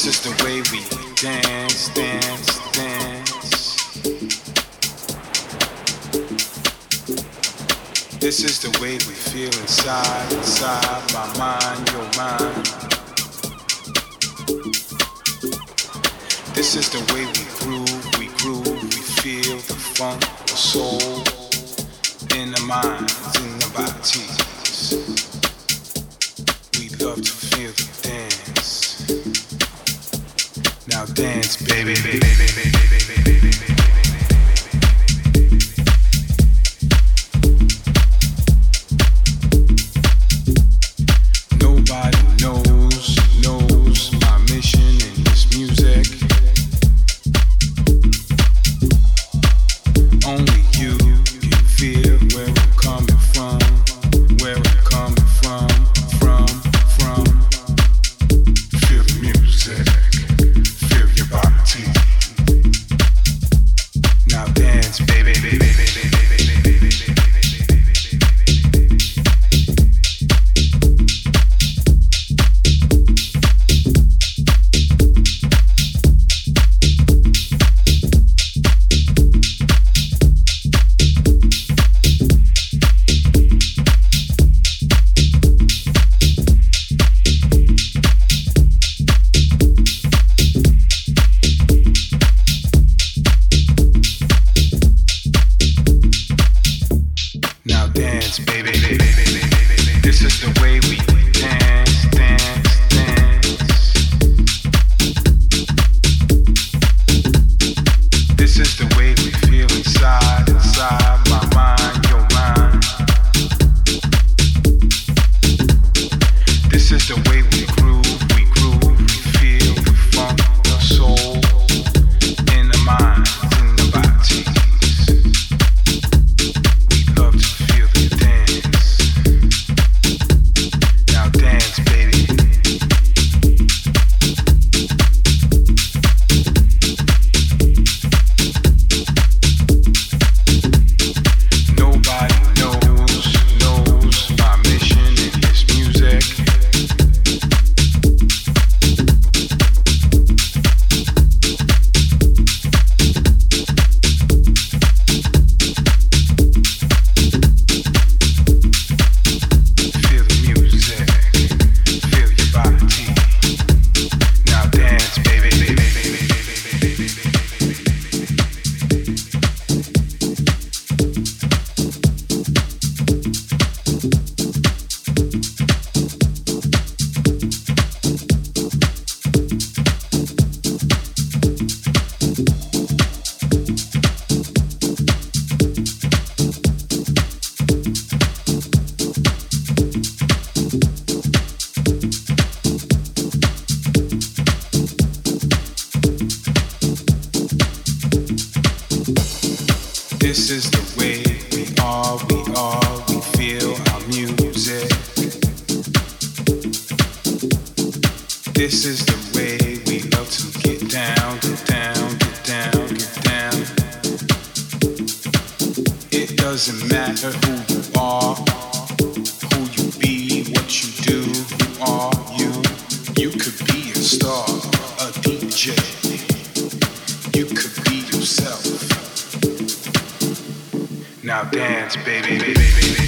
This is the way we dance, dance, dance. This is the way we feel inside, inside my mind, your mind. This is the way we groove, we groove, we feel the funk, the soul in the minds, in the bodies. This is the way we love to get down, get down, get down, get down. It doesn't matter who you are, who you be, what you do, who are you. You could be a star, a DJ. You could be yourself. Now dance, baby, baby, baby,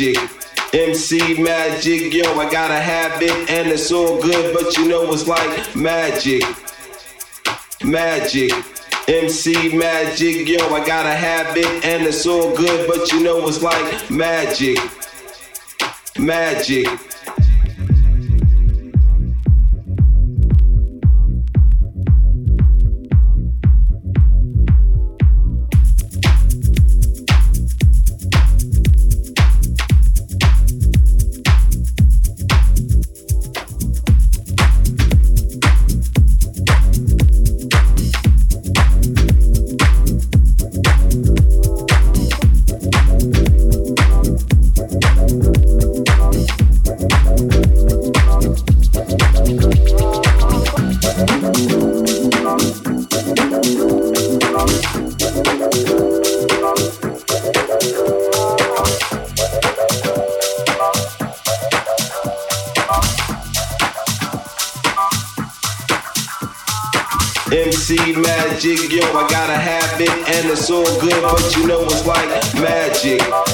Magic. MC magic, yo, I gotta have it, and it's all good, but you know it's like magic. Magic. MC magic, yo, I gotta have it, and it's all good, but you know it's like magic. Magic. All good, but you know it's like magic. Magic,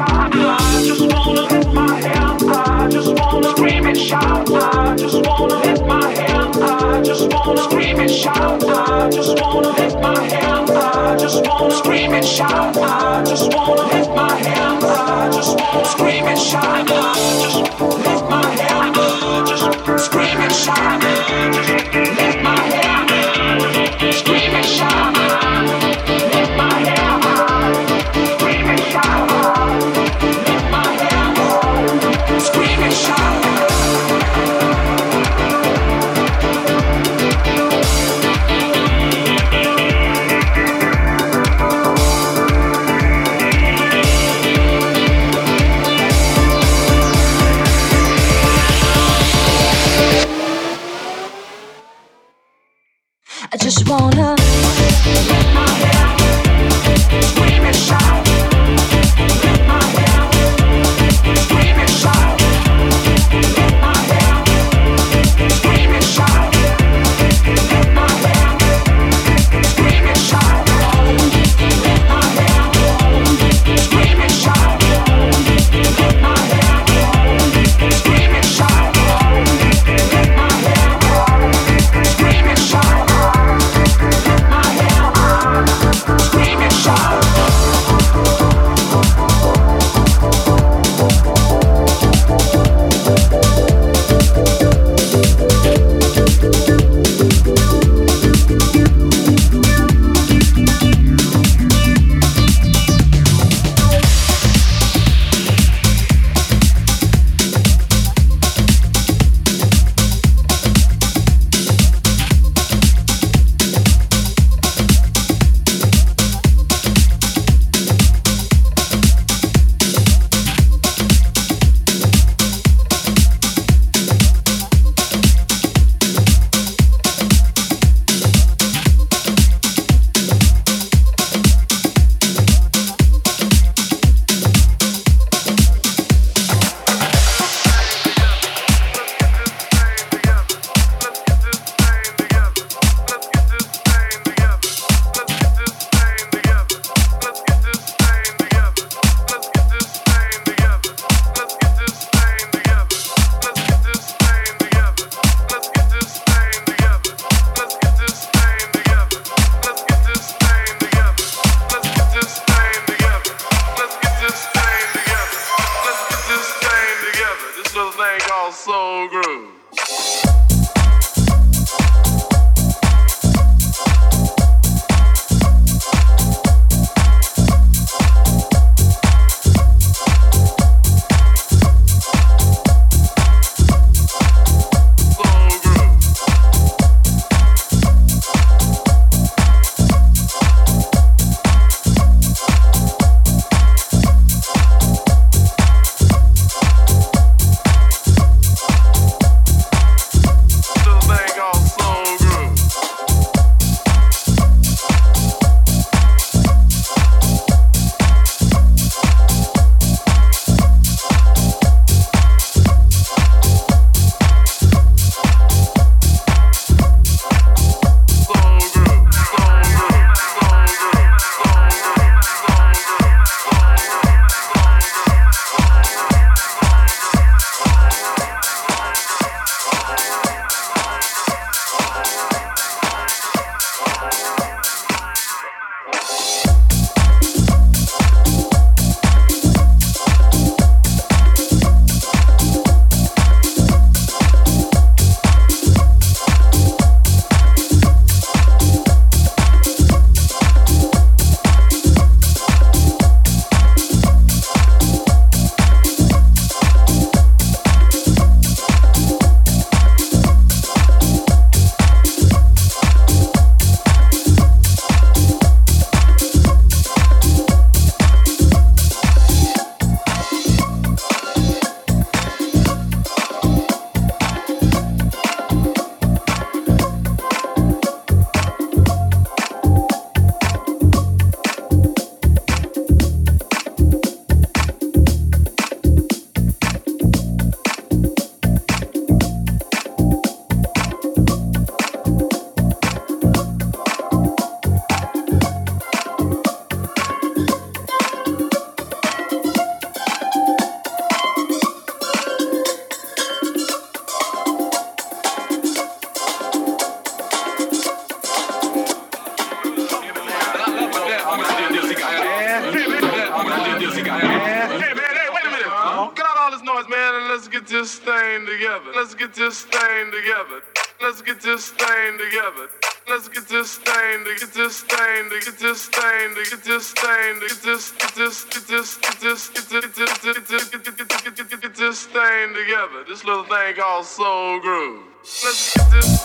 just wanna lift my hand. I just wanna scream and shout. together. This little thing called Soul Groove. Let's get this.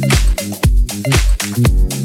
Thank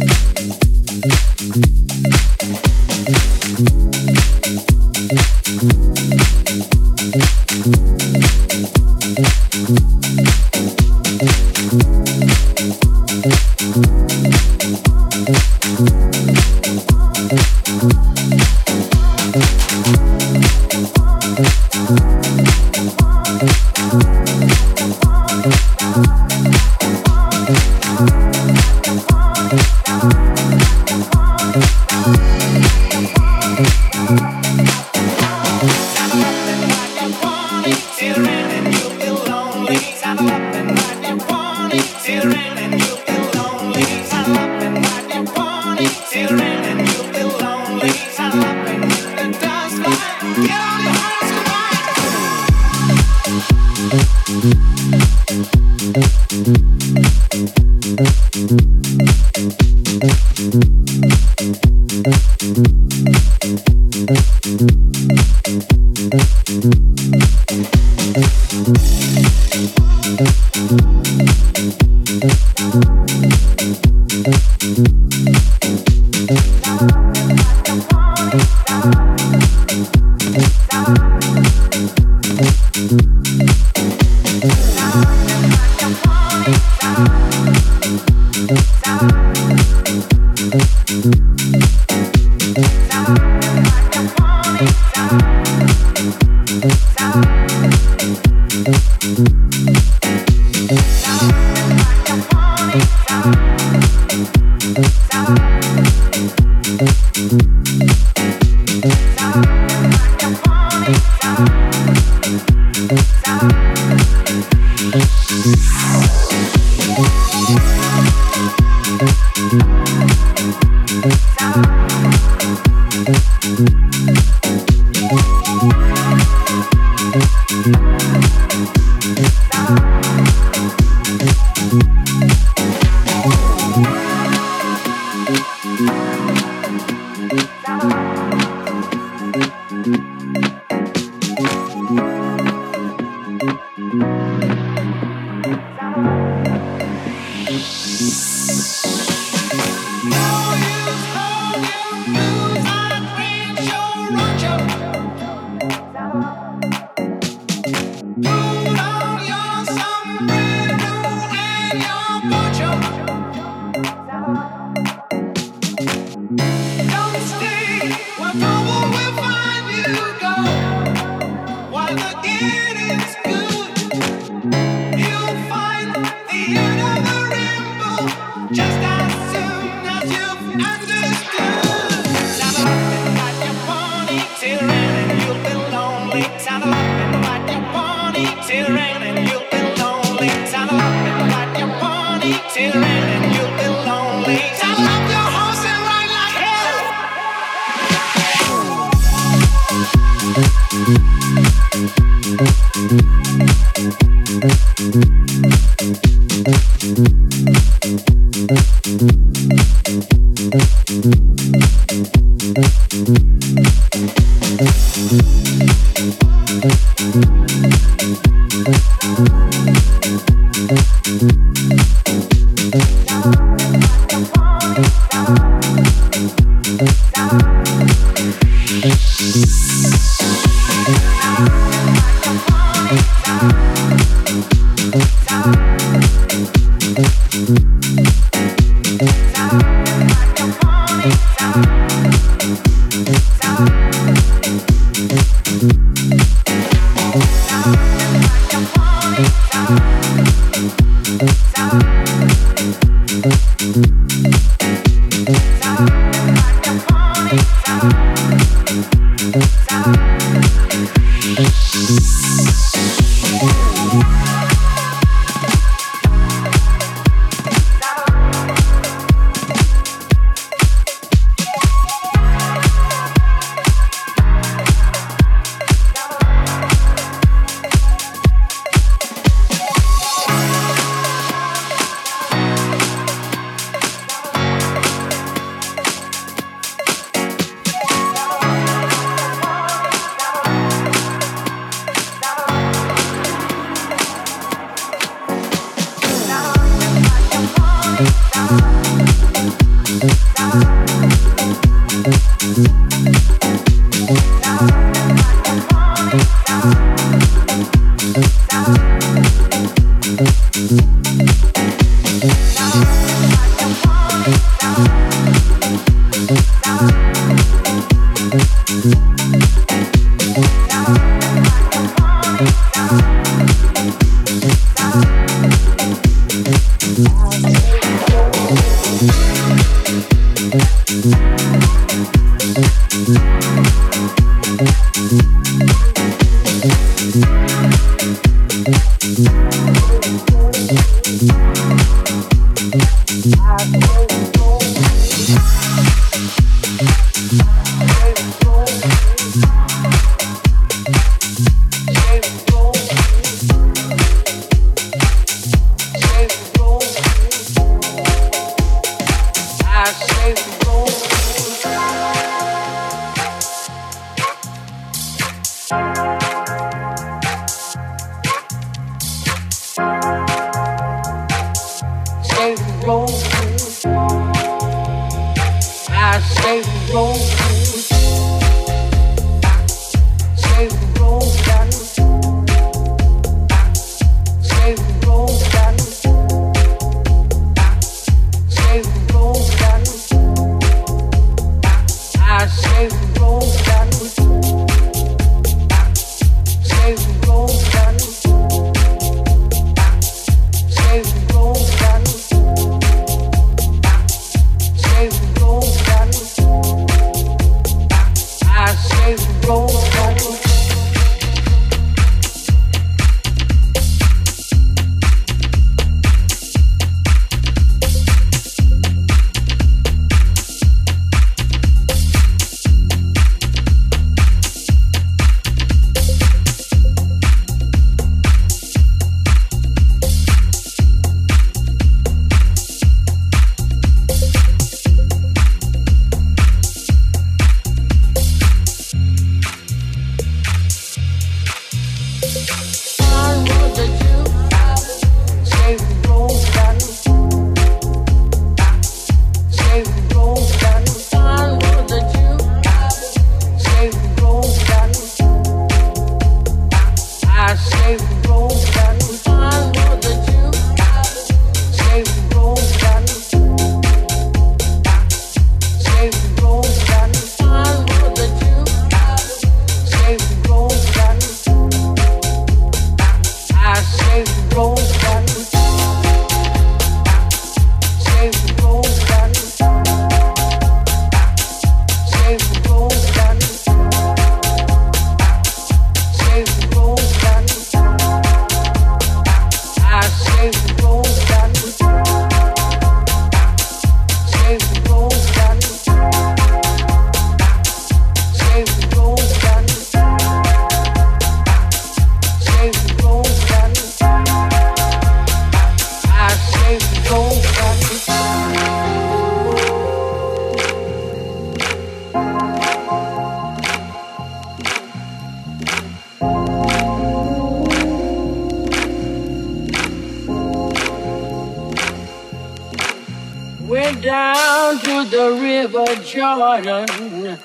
waters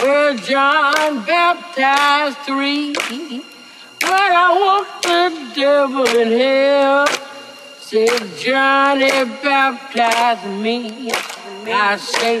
where John baptized three. When I walked the devil in hell, said Johnny baptized me. I say,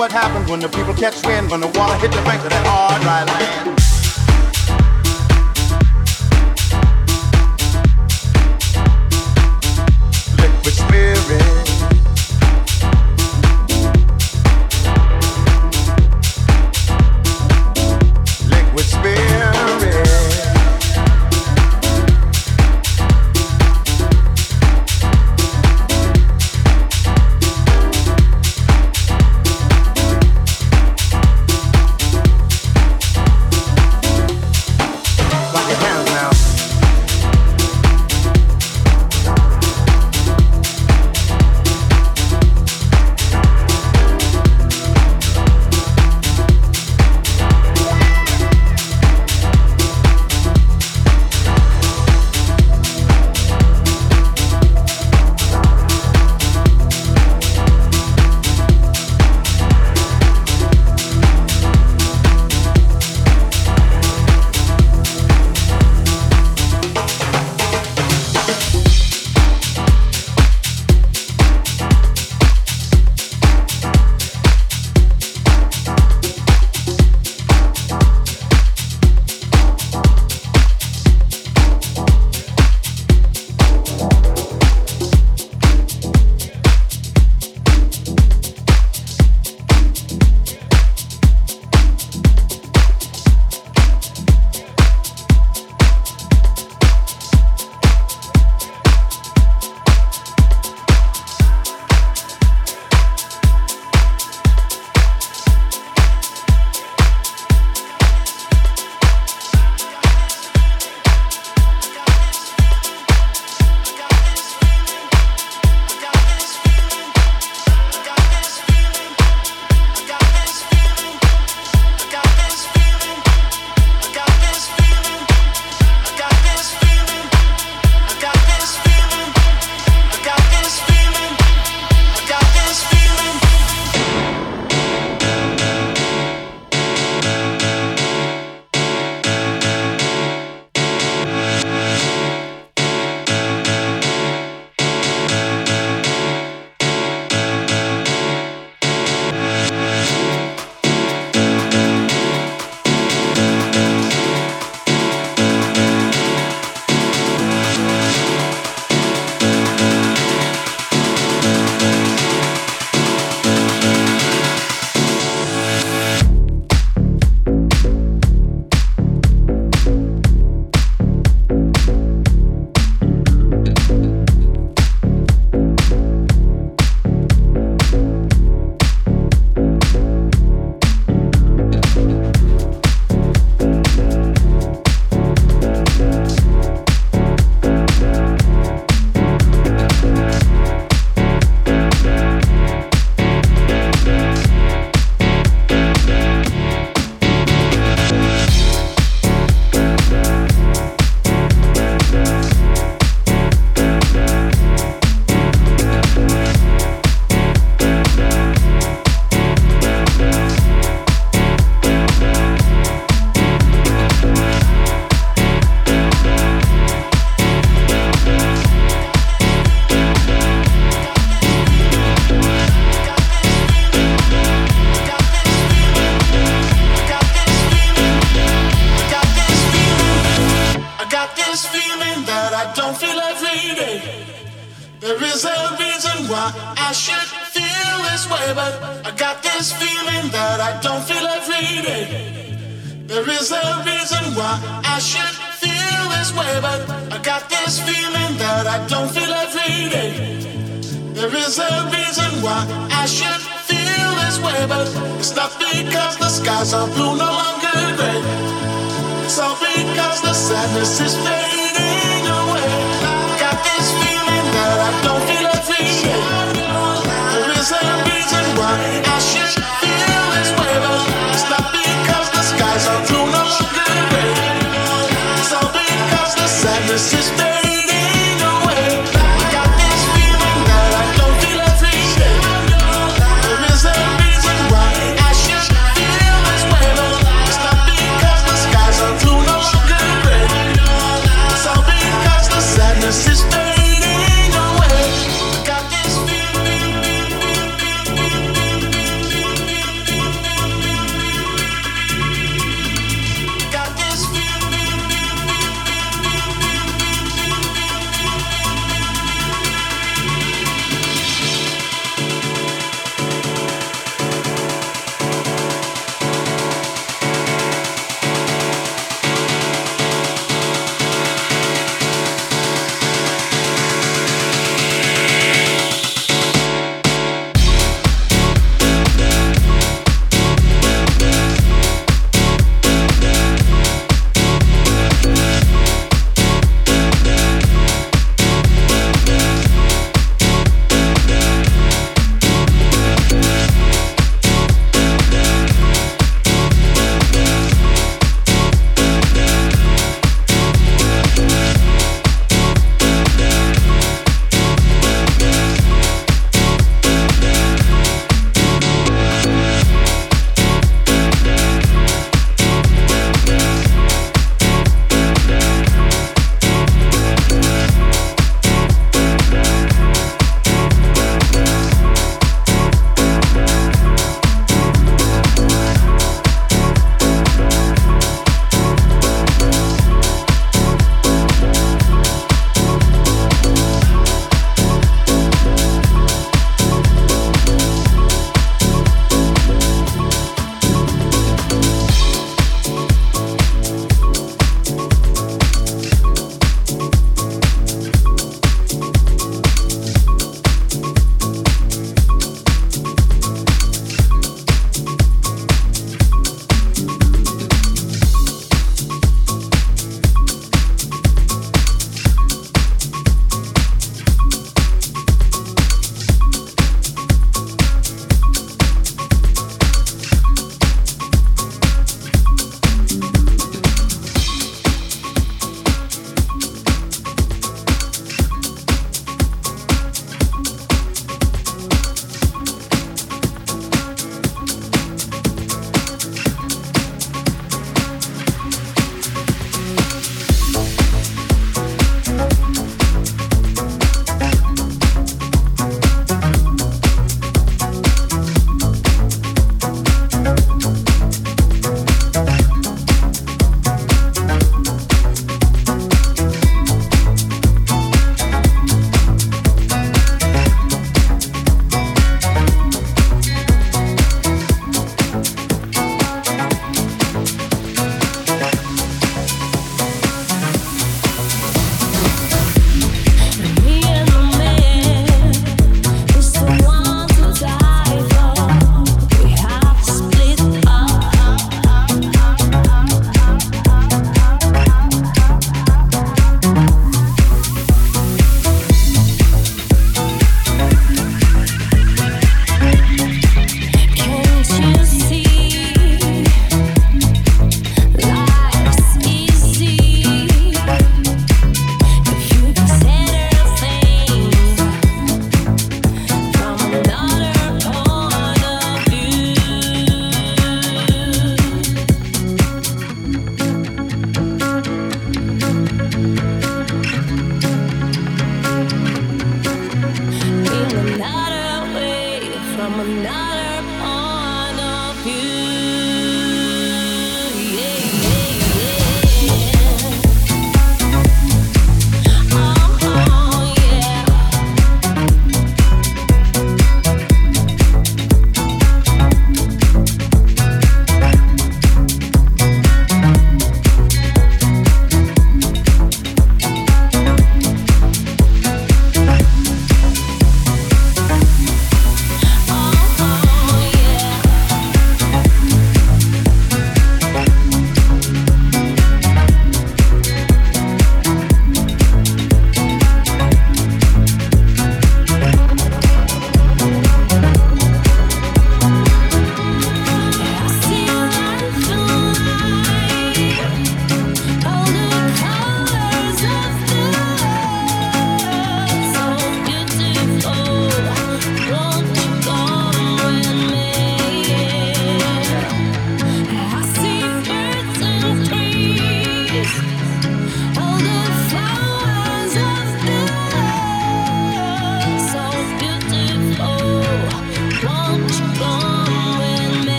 what happens when the people catch wind, when the water hit the banks of that hard, dry land.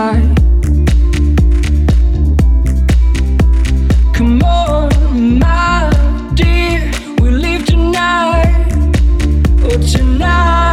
side. Come on, my dear, we leave tonight. Oh, tonight.